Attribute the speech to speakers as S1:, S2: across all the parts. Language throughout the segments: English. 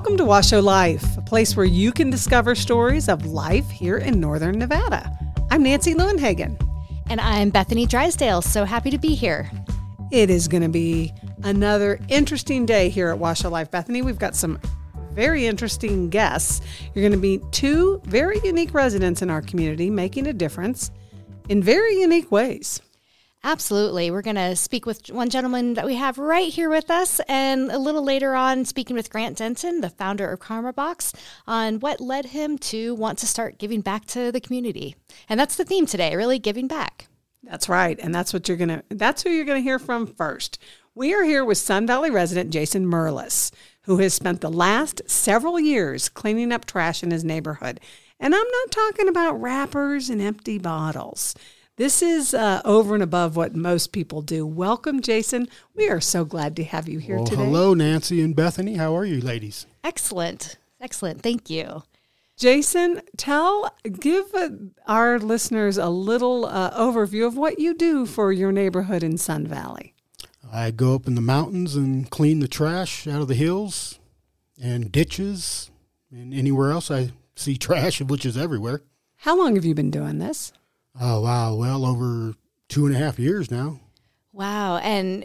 S1: Welcome to Washoe Life, a place where you can discover stories of life here in Northern Nevada. I'm Nancy Leuenhagen.
S2: And I'm Bethany Drysdale. So happy to be here.
S1: It is going to be another interesting day here at Washoe Life. Bethany, we've got some very interesting guests. You're going to meet two very unique residents in our community making a difference in very unique ways.
S2: Absolutely. We're going to speak with one gentleman that we have right here with us, and a little later on, speaking with Grant Denton, the founder of Karma Box, on what led him to want to start giving back to the community. And that's the theme today, really giving back.
S1: That's right. And that's what you're going to, that's who you're going to hear from first. We are here with Sun Valley resident Jason Merlis, who has spent the last several years cleaning up trash in his neighborhood. And I'm not talking about wrappers and empty bottles. This is uh, over and above what most people do. Welcome, Jason. We are so glad to have you here
S3: well,
S1: today.
S3: Hello, Nancy and Bethany. How are you, ladies?
S2: Excellent. Excellent. Thank you.
S1: Jason, tell, give uh, our listeners a little uh, overview of what you do for your neighborhood in Sun Valley.
S3: I go up in the mountains and clean the trash out of the hills and ditches and anywhere else I see trash, which is everywhere.
S1: How long have you been doing this?
S3: Oh, wow. Well, over two and a half years now.
S2: Wow. And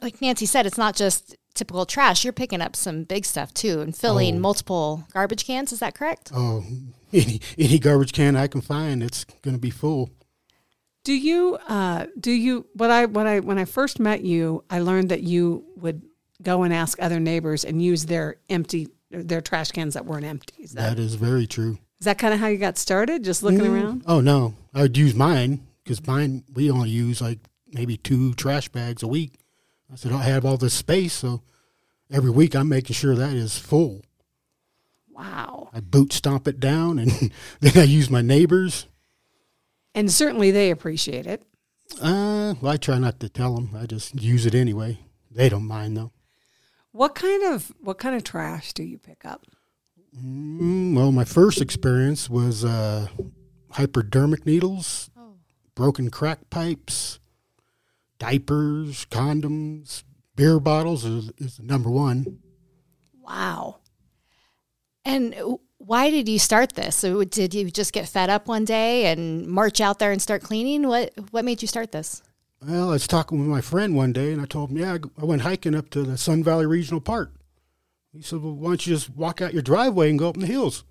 S2: like Nancy said, it's not just typical trash. You're picking up some big stuff too and filling oh. multiple garbage cans. Is that correct?
S3: Oh, any, any garbage can I can find, it's going to be full.
S1: Do you, uh, do you, what I, what I, when I first met you, I learned that you would go and ask other neighbors and use their empty, their trash cans that weren't empty.
S3: Is that, that is very true.
S1: Is that kind of how you got started? Just looking mm, around?
S3: Oh no, I'd use mine because mine we only use like maybe two trash bags a week. I said I have all this space, so every week I'm making sure that is full.
S1: Wow!
S3: I boot stomp it down, and then I use my neighbors.
S1: And certainly they appreciate it.
S3: Uh, well, I try not to tell them. I just use it anyway. They don't mind though.
S1: What kind of what kind of trash do you pick up?
S3: Mm, well, my first experience was uh, hypodermic needles, oh. broken crack pipes, diapers, condoms, beer bottles is, is number one.
S2: Wow. And why did you start this? So did you just get fed up one day and march out there and start cleaning? What what made you start this?
S3: Well, I was talking with my friend one day, and I told him, "Yeah, I went hiking up to the Sun Valley Regional Park." He said, Well, why don't you just walk out your driveway and go up in the hills?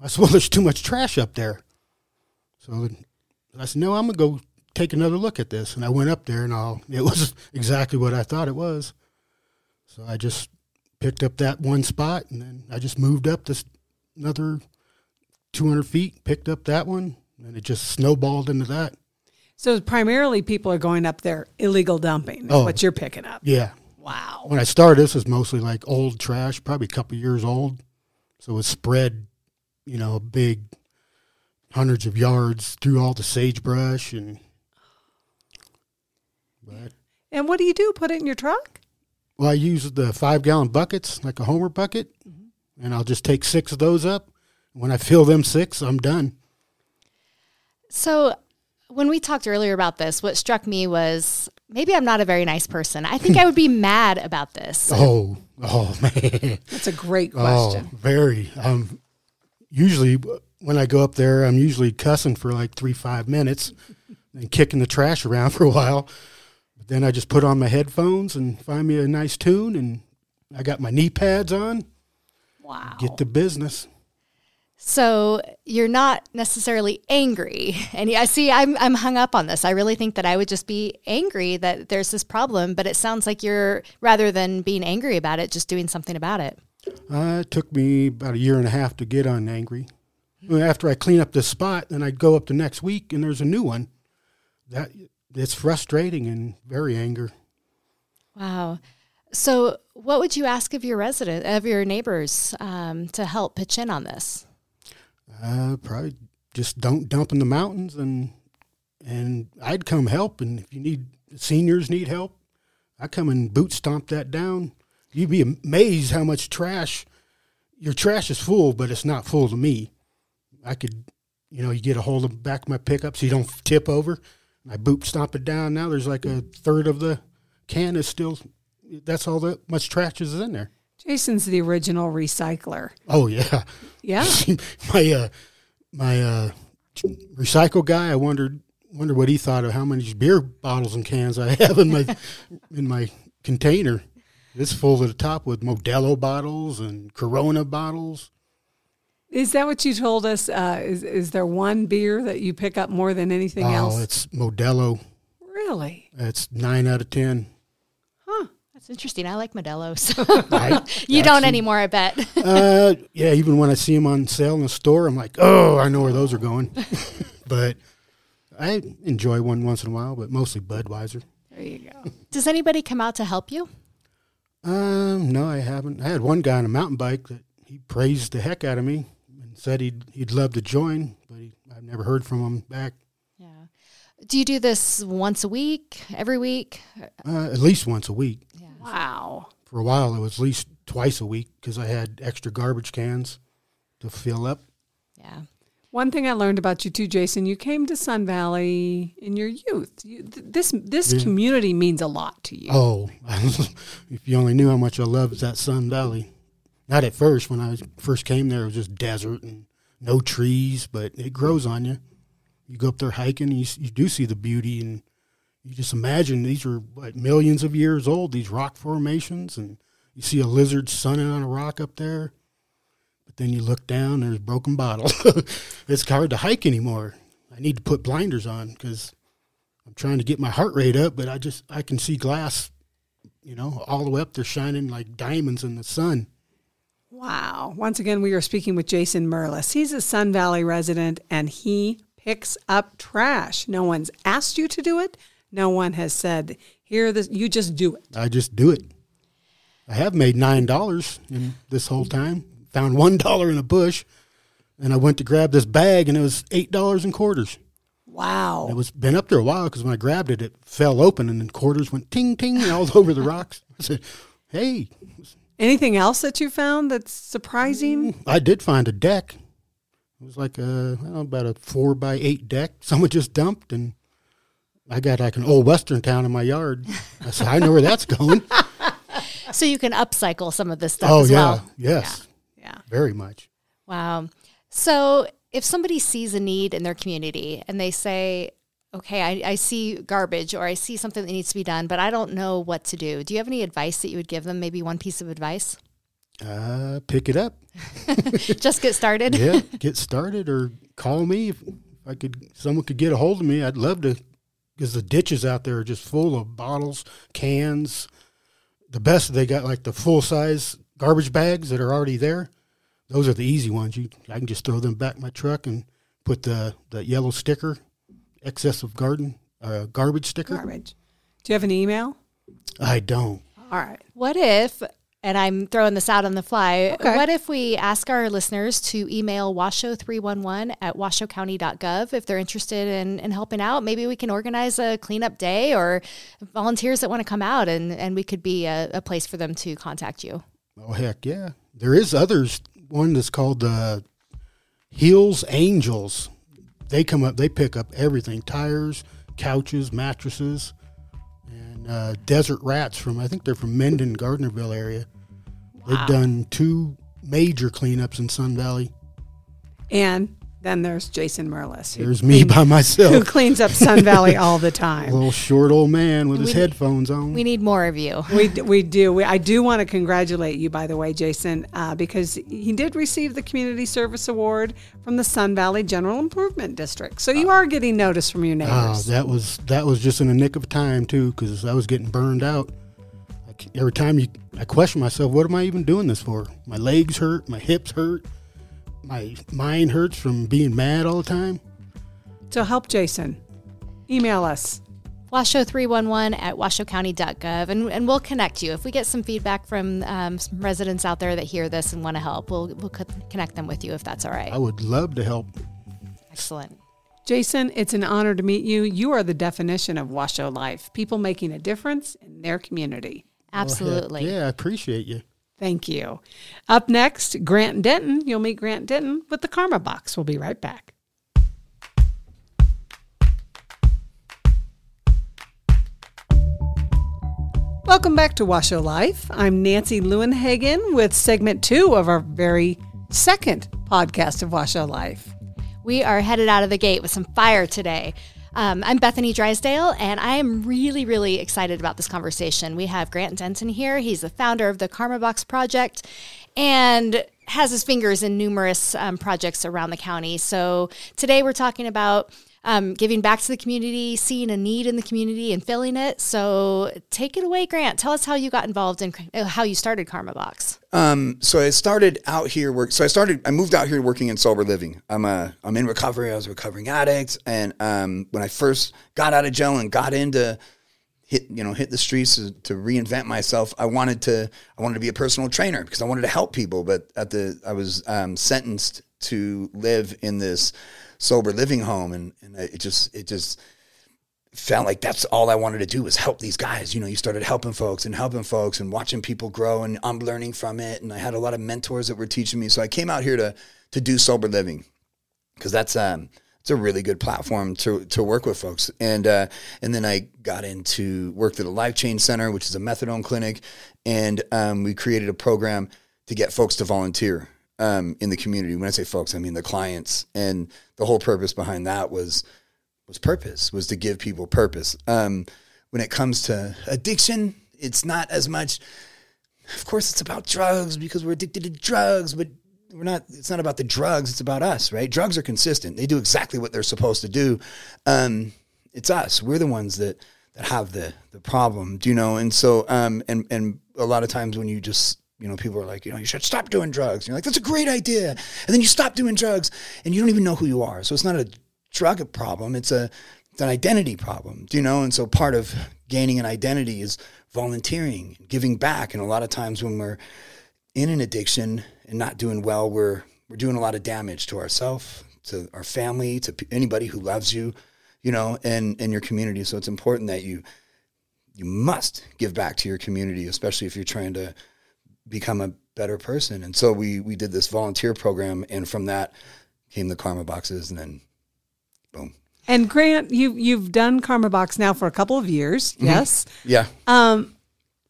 S3: I said, Well, there's too much trash up there. So I said, No, I'm going to go take another look at this. And I went up there and all, it was exactly what I thought it was. So I just picked up that one spot and then I just moved up this another 200 feet, picked up that one, and it just snowballed into that.
S1: So primarily people are going up there illegal dumping, oh, what you're picking up.
S3: Yeah.
S1: Wow.
S3: When I started, this was mostly like old trash, probably a couple years old. So it was spread, you know, a big hundreds of yards through all the sagebrush and.
S1: But, and what do you do? Put it in your truck?
S3: Well, I use the five gallon buckets, like a Homer bucket, mm-hmm. and I'll just take six of those up. When I fill them six, I'm done.
S2: So, when we talked earlier about this, what struck me was maybe I'm not a very nice person. I think I would be mad about this.
S3: Oh, oh man,
S1: that's a great question.
S3: Oh, very. Um, usually when I go up there, I'm usually cussing for like three five minutes and kicking the trash around for a while. But then I just put on my headphones and find me a nice tune, and I got my knee pads on.
S2: Wow.
S3: Get to business.
S2: So you're not necessarily angry. And I see I'm I'm hung up on this. I really think that I would just be angry that there's this problem, but it sounds like you're rather than being angry about it, just doing something about it.
S3: Uh, it took me about a year and a half to get unangry. After I clean up this spot, then I'd go up the next week and there's a new one. That it's frustrating and very anger.
S2: Wow. So, what would you ask of your resident, of your neighbors, um, to help pitch in on this?
S3: Uh, probably just don't dump in the mountains, and and I'd come help. And if you need seniors need help, I come and boot stomp that down. You'd be amazed how much trash. Your trash is full, but it's not full to me. I could, you know, you get a hold of back of my pickup so you don't tip over. I boot stomp it down. Now there's like a third of the can is still. That's all that much trash is in there.
S1: Jason's the original recycler.
S3: Oh yeah,
S1: Yeah.
S3: my uh, my uh, recycle guy. I wondered wonder what he thought of how many beer bottles and cans I have in my in my container. It's full to the top with Modelo bottles and Corona bottles.
S1: Is that what you told us? Uh, is is there one beer that you pick up more than anything
S3: oh,
S1: else?
S3: it's Modelo.
S1: Really?
S3: It's nine out of ten.
S2: That's interesting. I like Modelo. So you don't anymore, I bet.
S3: Uh, yeah, even when I see them on sale in the store, I'm like, oh, I know where those are going. but I enjoy one once in a while, but mostly Budweiser.
S1: There you go.
S2: Does anybody come out to help you?
S3: Um, no, I haven't. I had one guy on a mountain bike that he praised the heck out of me and said he'd he'd love to join, but he, I've never heard from him back.
S2: Yeah. Do you do this once a week, every week?
S3: Uh, at least once a week.
S1: Wow.
S3: For a while, it was at least twice a week because I had extra garbage cans to fill up.
S2: Yeah.
S1: One thing I learned about you too, Jason, you came to Sun Valley in your youth. You, th- this this
S3: Yeah.
S1: community means a lot to you.
S3: Oh, if you only knew how much I loved that Sun Valley. Not at first. When I was- first came there, it was just desert and no trees, but it grows on you. You go up there hiking, and you, you do see the beauty, and you just imagine these are millions of years old. These rock formations, and you see a lizard sunning on a rock up there. But then you look down, there's broken bottle. it's hard to hike anymore. I need to put blinders on because I'm trying to get my heart rate up, but I just I can see glass you know, all the way up there shining like diamonds in the sun.
S1: Wow. Once again, we are speaking with Jason Merlis. He's a Sun Valley resident and he picks up trash. No one's asked you to do it. No one has said, here, this, you just do it.
S3: I just do it. I have made nine dollars in this whole time. Found one dollar in a bush, and I went to grab this bag, and it was eight dollars in quarters.
S1: Wow.
S3: It was been up there a while because when I grabbed it, it fell open, and then quarters went ting ting all over the rocks. I said, "Hey,
S1: Anything else that you found that's surprising?
S3: Mm, I did find a deck. It was like a I don't know, about a four by eight deck. Someone just dumped, and I got like an old western town in my yard. I said, I know where that's going.
S2: So you can upcycle some of this stuff
S3: oh yeah,
S2: well.
S3: yes,
S1: Yeah.
S3: very much.
S2: Wow. So if somebody sees a need in their community and they say, okay, I, I see garbage or I see something that needs to be done, but I don't know what to do. Do you have any advice that you would give them? Maybe one piece of advice?
S3: Uh, pick it up.
S2: Just get started.
S3: Yeah, get started or call me if I could. Someone could get a hold of me. I'd love to, because the ditches out there are just full of bottles, cans. The best they got like the full size garbage bags that are already there. Those are the easy ones. You, I can just throw them back in my truck and put the the yellow sticker, excess of garden uh, garbage sticker.
S1: Garbage. Do you have an email?
S3: I don't.
S1: All right.
S2: What if, and I'm throwing this out on the fly,
S1: Okay.
S2: what if we ask our listeners to email washoe311 at washoecounty.gov if they're interested in, in helping out? Maybe we can organize a cleanup day or volunteers that want to come out and, and we could be a, a place for them to contact you.
S3: Oh heck yeah! There is others. One that's called uh, Heels Angels. They come up. They pick up everything: tires, couches, mattresses, and uh, Desert Rats from. I think they're from Minden, Gardnerville area. They've done two major cleanups in Sun Valley.
S1: And then there's Jason Merlis. who
S3: There's me by myself.
S1: who cleans up Sun Valley all the
S3: a
S1: time.
S3: little short old man with his
S2: We-
S3: headphones on.
S2: We need more of you.
S1: We, we do. We, I do want to congratulate you, by the way, Jason, uh, because he did receive the Community Service Award from the Sun Valley General Improvement District. So you are getting notice from your
S3: Oh,
S1: neighbors.
S3: that was that was just in the nick of time too, because I was getting burned out. Like every time you, I question myself, what am I even doing this for? My legs hurt, my hips hurt, my mind hurts from being mad all the time.
S1: so help Jason. Email us.
S2: washoe311 at washoecounty.gov and, and we'll connect you if we get some feedback from um, some residents out there that hear this and want to help we'll, we'll connect them with you if that's all right
S3: I would love to help.
S2: excellent
S1: Jason, it's an honor to meet you. You are the definition of Washoe life, people making a difference in their community.
S3: Well,
S2: absolutely
S3: yeah, I appreciate you.
S1: Thank you. Up next, Grant Denton. You'll meet Grant Denton with the Karma Box. We'll be right back. Welcome back to Washoe Life. I'm Nancy Leuenhagen with segment two of our very second podcast of Washoe Life.
S2: We are headed out of the gate with some fire today. Um, I'm Bethany Drysdale, and I am really, really excited about this conversation. We have Grant Denton here. He's the founder of the Karma Box Project and has his fingers in numerous um, projects around the county. So today we're talking about um, giving back to the community, seeing a need in the community, and filling it. So take it away, Grant. Tell us how you got involved and in, uh, how you started Karma Box.
S4: Um, so I started out here work. So I started. I moved out here working in sober living. I'm a. I'm in recovery. I was a recovering addict, and um, when I first got out of jail and got into hit you know hit the streets to, to, reinvent myself i wanted to i wanted to be a personal trainer because i wanted to help people but at the i was um, sentenced to live in this sober living home, and, and it just it just felt like that's all I wanted to do was help these guys. You know, you started helping folks and helping folks and watching people grow, and I'm learning from it. And I had a lot of mentors that were teaching me. So I came out here to to do sober living because that's um it's a really good platform to to work with folks. And uh, and then I got into worked at a Life Change Center, which is a methadone clinic, and um, we created a program to get folks to volunteer um, in the community. When I say folks, I mean the clients. And the whole purpose behind that was was purpose, was to give people purpose. Um, when it comes to addiction, it's not as much. Of course, it's about drugs because we're addicted to drugs, but we're not. It's not about the drugs. It's about us, right? Drugs are consistent. They do exactly what they're supposed to do. Um, it's us. We're the ones that that have the the problem. Do you know? And so, um, and and a lot of times when you just you know, people are like, you know, you should stop doing drugs. And you're like, that's a great idea. And then you stop doing drugs and you don't even know who you are. So it's not a drug problem. It's a, it's an identity problem, do you know? And so part of gaining an identity is volunteering, giving back. And a lot of times when we're in an addiction and not doing well, we're, we're doing a lot of damage to ourselves, to our family, to anybody who loves you, you know, and, and your community. So it's important that you, you must give back to your community, especially if you're trying to become a better person. And so we we did this volunteer program, and from that came the Karma boxes, and then boom.
S1: And Grant, you you've done Karma Box now for a couple of years, mm-hmm. yes?
S4: Yeah.
S1: Um,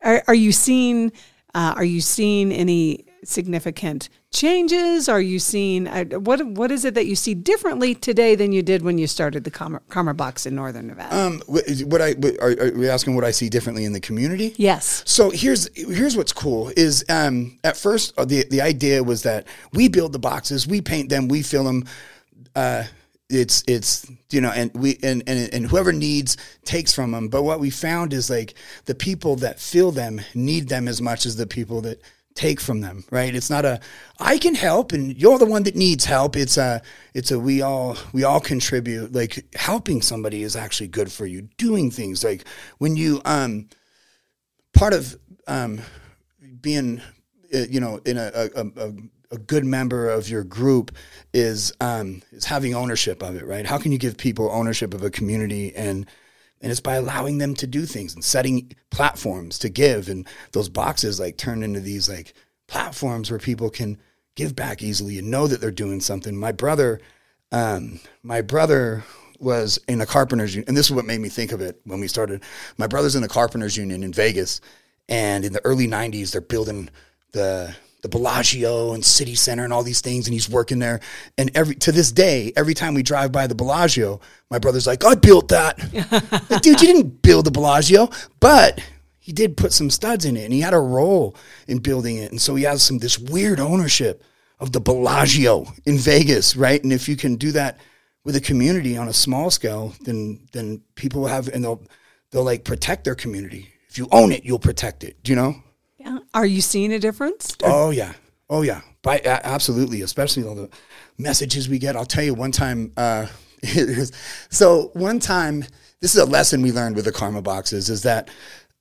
S1: are are you seeing uh, are you seeing any significant changes? Are you seeing uh, what what is it that you see differently today than you did when you started the Karma, Karma Box in Northern Nevada?
S4: Um, what I what, are, are we asking what I see differently in the community?
S1: Yes.
S4: So here's here's what's cool is um, at first uh, the the idea was that we build the boxes, we paint them, we fill them. Uh, it's it's you know and we and, and and whoever needs takes from them but what we found is like the people that fill them need them as much as the people that take from them, right? It's not a I can help and you're the one that needs help. It's a it's a we all we all contribute. Like helping somebody is actually good for you. Doing things like when you um part of um being uh, you know in a a, a a good member of your group is um, is having ownership of it, right? How can you give people ownership of a community and and it's by allowing them to do things and setting platforms to give. And those boxes like turn into these like platforms where people can give back easily and know that they're doing something. My brother um, my brother was in a carpenters union and this is what made me think of it when we started. My brother's in the carpenters union in vegas and in the early 90s they're building the the Bellagio and City Center and all these things, and he's working there. And every to this day, every time we drive by the Bellagio, my brother's like, "I built that." like, dude, you didn't build the Bellagio, but he did put some studs in it, and he had a role in building it, and so he has some this weird ownership of the Bellagio in Vegas, right? And if you can do that with a community on a small scale, then then people have and they'll they'll like protect their community. If you own it, you'll protect it. Do you know?
S1: Are you seeing a difference?
S4: Oh yeah. Oh yeah. By absolutely, especially all the messages we get. I'll tell you one time. Uh, so one time, this is a lesson we learned with the karma boxes. Is that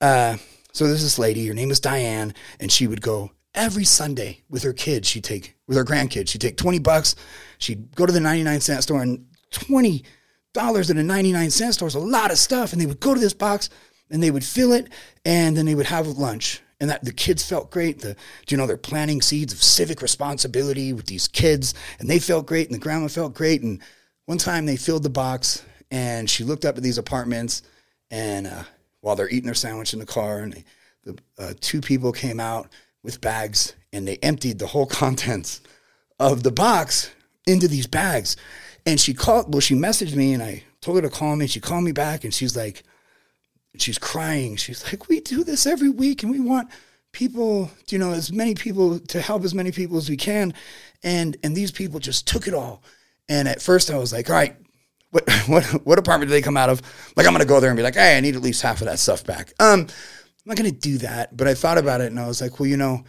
S4: uh, so? There's this lady. Her name is Diane, and she would go every Sunday with her kids. She'd take with her grandkids. She'd take twenty bucks. She'd go to the ninety nine cent store and twenty dollars at a ninety nine cent store is a lot of stuff. And they would go to this box and they would fill it, and then they would have lunch and that the kids felt great. The you know they're planting seeds of civic responsibility with these kids, and they felt great, and the grandma felt great. And one time they filled the box, and she looked up at these apartments, and uh, while they're eating their sandwich in the car, and they the uh, two people came out with bags and they emptied the whole contents of the box into these bags. And she called, well, she messaged me and I told her to call me. She called me back and she's like, she's crying. She's like, we do this every week and we want people, you know, as many people to help as many people as we can. And, and these people just took it all. And at first I was like, all right, what, what, what department do they come out of? Like, I'm going to go there and be like, hey, I need at least half of that stuff back. Um, I'm not going to do that. But I thought about it and I was like, well, you know,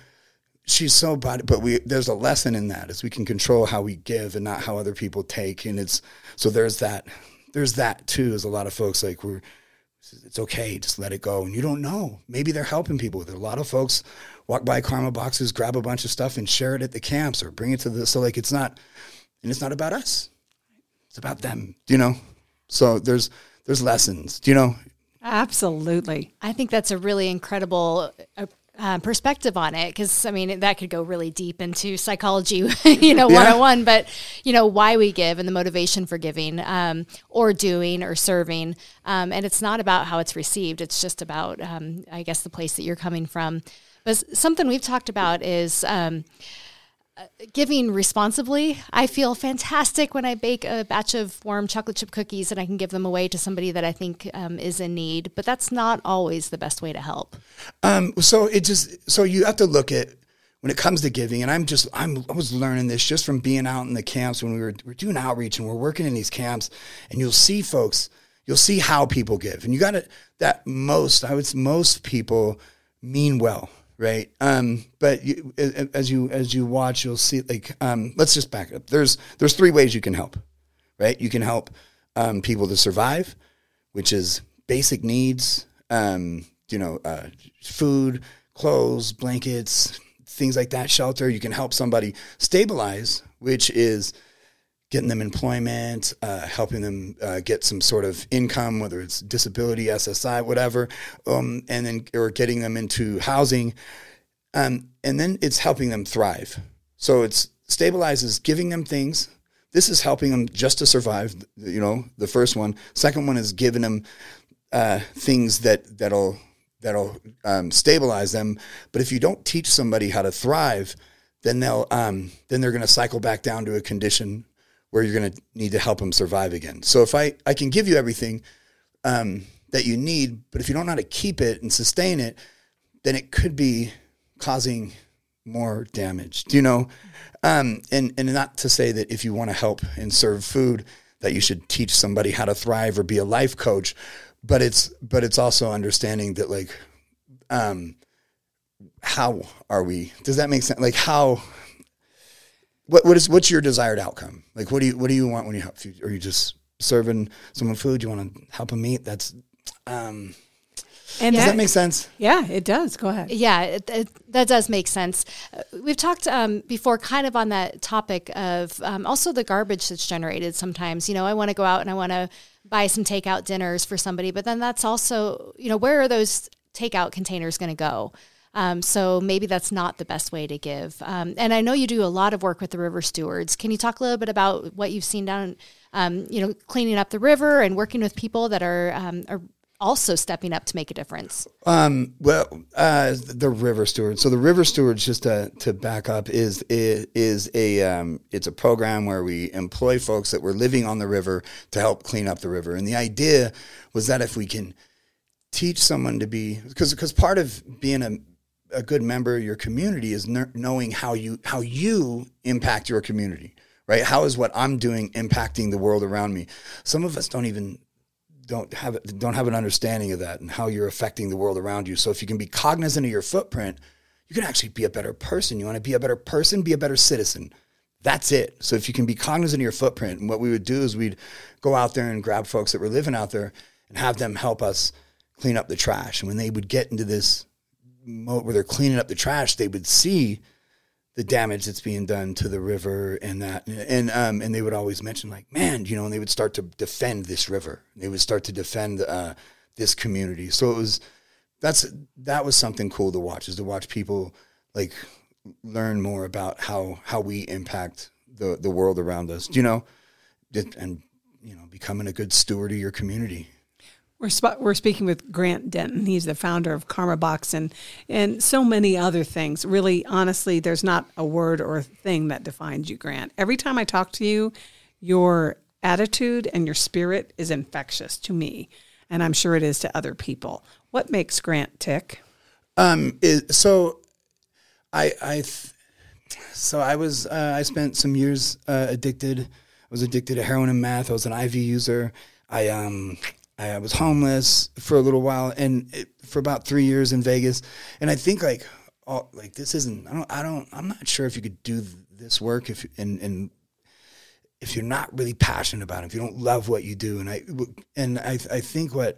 S4: she's so body, but we, there's a lesson in that is we can control how we give and not how other people take. And it's, so there's that, there's that too, is a lot of folks like we're, it's okay, just let it go. And you don't know. Maybe they're helping people with it. A lot of folks walk by karma boxes, grab a bunch of stuff and share it at the camps or bring it to the, so like it's not, and it's not about us. It's about them, you know? So there's, there's lessons, do you know?
S1: Absolutely.
S2: I think that's a really incredible uh, uh, perspective on it because I mean that could go really deep into psychology, you know, one on one. But you know why we give and the motivation for giving, um, or doing, or serving, um, and it's not about how it's received. It's just about, um, I guess, the place that you're coming from. But something we've talked about is um, giving responsibly. I feel fantastic when I bake a batch of warm chocolate chip cookies and I can give them away to somebody that I think um, is in need. But that's not always the best way to help.
S4: Um, so it just so you have to look at when it comes to giving, and I'm just I'm I was learning this just from being out in the camps when we were we're doing outreach and we're working in these camps, and you'll see folks, you'll see how people give, and you got to that most I would most people mean well right? Um, but you, as you as you watch, you'll see like um, let's just back up. There's there's three ways you can help, right? You can help um, people to survive, which is basic needs, um, you know, uh, food, clothes, blankets, things like that, shelter. You can help somebody stabilize, which is getting them employment, uh, helping them uh, get some sort of income, whether it's disability, SSI, whatever, um, and then or getting them into housing, um, and then it's helping them thrive. So it's stabilizes, giving them things. This is helping them just to survive. You know, the first one. Second one is giving them uh, things that that'll that'll um, stabilize them. But if you don't teach somebody how to thrive, then they'll um, then they're going to cycle back down to a condition where you're going to need to help them survive again. So if I, I can give you everything um, that you need, but if you don't know how to keep it and sustain it, then it could be causing more damage. Do you know? Um, and and not to say that if you want to help and serve food, that you should teach somebody how to thrive or be a life coach, but it's but it's also understanding that like, um, how are we? Does that make sense? Like how what what is what's your desired outcome? Like what do you what do you want when you help? Are you just serving someone food? You want to help them eat? That's um, and does that, that, make sense?
S1: Yeah, it does. Go ahead.
S2: Yeah, it, it, that does make sense. Uh, we've talked um, before, kind of on that topic of um, also the garbage that's generated. Sometimes, you know, I want to go out and I want to buy some takeout dinners for somebody, but then that's also, you know, where are those takeout containers going to go? Um, so maybe that's not the best way to give. Um, and I know you do a lot of work with the river stewards. Can you talk a little bit about what you've seen down, um, you know, cleaning up the river and working with people that are um, are also stepping up to make a difference?
S4: Um, well, uh, the river stewards. So the river stewards, just to, to back up, is is a um, it's a program where we employ folks that were living on the river to help clean up the river. And the idea was that if we can teach someone to be because because part of being a a good member of your community is knowing how you how you impact your community right? How is what i'm doing impacting the world around me? Some of us don't even don't have don't have an understanding of that and how you're affecting the world around you. So if you can be cognizant of your footprint you can actually be a better person. You want to be a better person be a better citizen. That's it. So if you can be cognizant of your footprint and what we would do is we'd go out there and grab folks that were living out there and have them help us clean up the trash. And when they would get into this where they're cleaning up the trash, they would see the damage that's being done to the river and that and um and they would always mention like man you know and they would start to defend this river. They would start to defend uh, this community. So it was that's that was something cool to watch is to watch people like learn more about how how we impact the the world around us you know and you know becoming a good steward of your community
S1: We're, sp- we're speaking with Grant Denton. He's the founder of Karma Box and, and so many other things. Really, honestly, there's not a word or a thing that defines you, Grant. Every time I talk to you, your attitude and your spirit is infectious to me, and I'm sure it is to other people. What makes Grant tick?
S4: Um, is, so I, I, th- so I was, uh, I spent some years uh, addicted. I was addicted to heroin and meth. I was an IV user. I, um, I was homeless for a little while and it, for about three years in Vegas. And I think like, all, like this isn't, I don't, I don't, I'm not sure if you could do this work if, and, and if you're not really passionate about it, if you don't love what you do. And I, and I, I think what,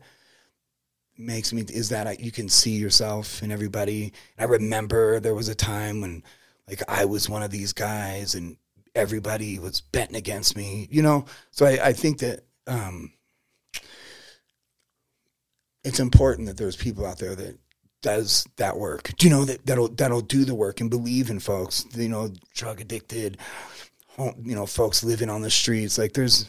S4: makes me is that I, you can see yourself in everybody. I remember there was a time when like I was one of these guys and everybody was betting against me, you know? So I, I think that um, it's important that there's people out there that does that work. Do you know that that'll that'll do the work and believe in folks, you know, drug addicted, you know, folks living on the streets. Like there's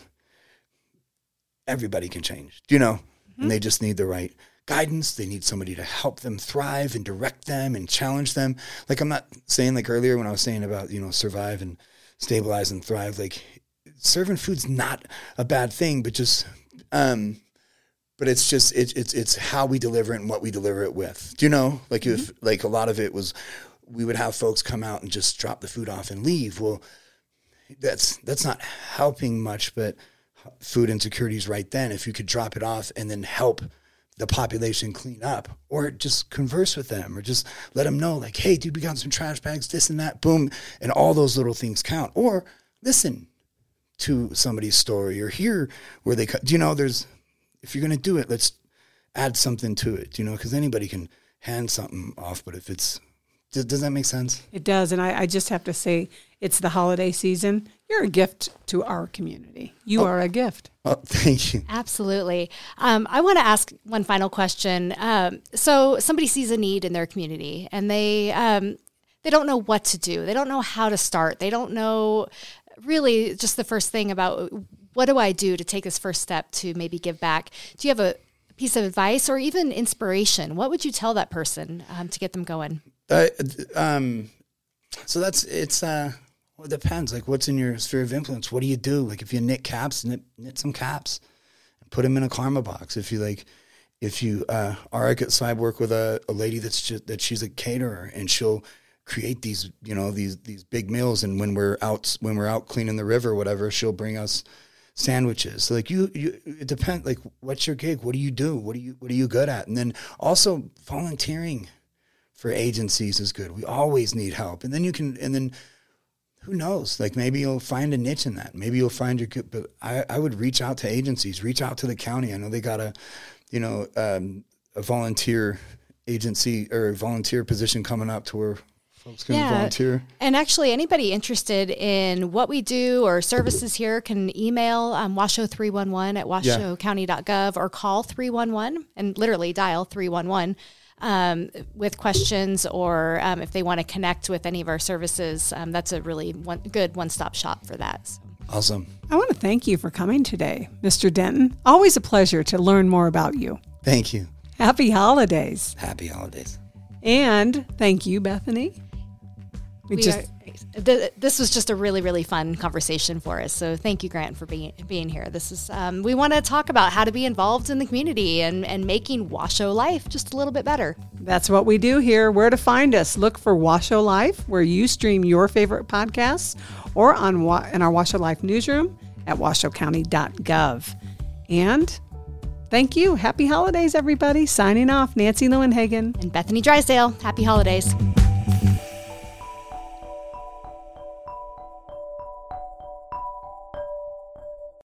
S4: everybody can change, Do you know, mm-hmm. and they just need the right guidance. They need somebody to help them thrive and direct them and challenge them. Like I'm not saying like earlier when I was saying about, you know, survive and stabilize and thrive, like serving food's not a bad thing, but just um but it's just it, it's it's how we deliver it and what we deliver it with. Do you know? Like mm-hmm. if like a lot of it was we would have folks come out and just drop the food off and leave. Well, that's that's not helping much, but food insecurity is right then. If you could drop it off and then help the population clean up or just converse with them or just let them know like hey dude we got some trash bags this and that boom and all those little things count or listen to somebody's story or hear where they do you know there's if you're going to do it let's add something to it you know because anybody can hand something off but if it's does, does that make sense
S1: it does and I, I just have to say it's the holiday season you're a gift to our community. You oh. are a gift.
S4: Oh, thank you.
S2: Absolutely. Um, I want to ask one final question. Um, so somebody sees a need in their community, and they um, they don't know what to do. They don't know how to start. They don't know really just the first thing about what do I do to take this first step to maybe give back. Do you have a piece of advice or even inspiration? What would you tell that person um, to get them going?
S4: Uh, um, so that's it's. Uh well, it depends. Like, what's in your sphere of influence? What do you do? Like, if you knit caps, knit, knit some caps, and put them in a karma box. If you like, if you uh, are at Cybe work with a, a lady that's just that she's a caterer and she'll create these, you know, these these big meals. And when we're out when we're out cleaning the river, or whatever, she'll bring us sandwiches. Like you, you, it depends. Like, what's your gig? What do you do? What do you What are you good at? And then also volunteering for agencies is good. We always need help. And then you can, and then who knows? Like maybe you'll find a niche in that. Maybe you'll find your. But I, I would reach out to agencies, reach out to the county. I know they got a, you know, um, a volunteer agency or volunteer position coming up to where folks can yeah. volunteer.
S2: And actually, anybody interested in what we do or services here can email um, washoe311 at washoecounty.gov or call 311 and literally dial 311 um, with questions or um, if they want to connect with any of our services, um, that's a really one, good one stop shop for that. So.
S4: Awesome.
S1: I want to thank you for coming today, Mr. Denton. Always a pleasure to learn more about you.
S4: Thank you.
S1: Happy holidays.
S4: Happy holidays.
S1: And thank you, Bethany.
S2: We, we just are, th- this was just a really really fun conversation for us. So thank you, Grant, for being being here. This is um, we want to talk about how to be involved in the community and and making Washoe life just a little bit better.
S1: That's what we do here. Where to find us? Look for Washoe Life, where you stream your favorite podcasts, or on wa- in our Washoe Life newsroom at washoecounty.gov. And Thank you. Happy holidays, everybody. Signing off, Nancy Leuenhagen
S2: and Bethany Drysdale. Happy holidays.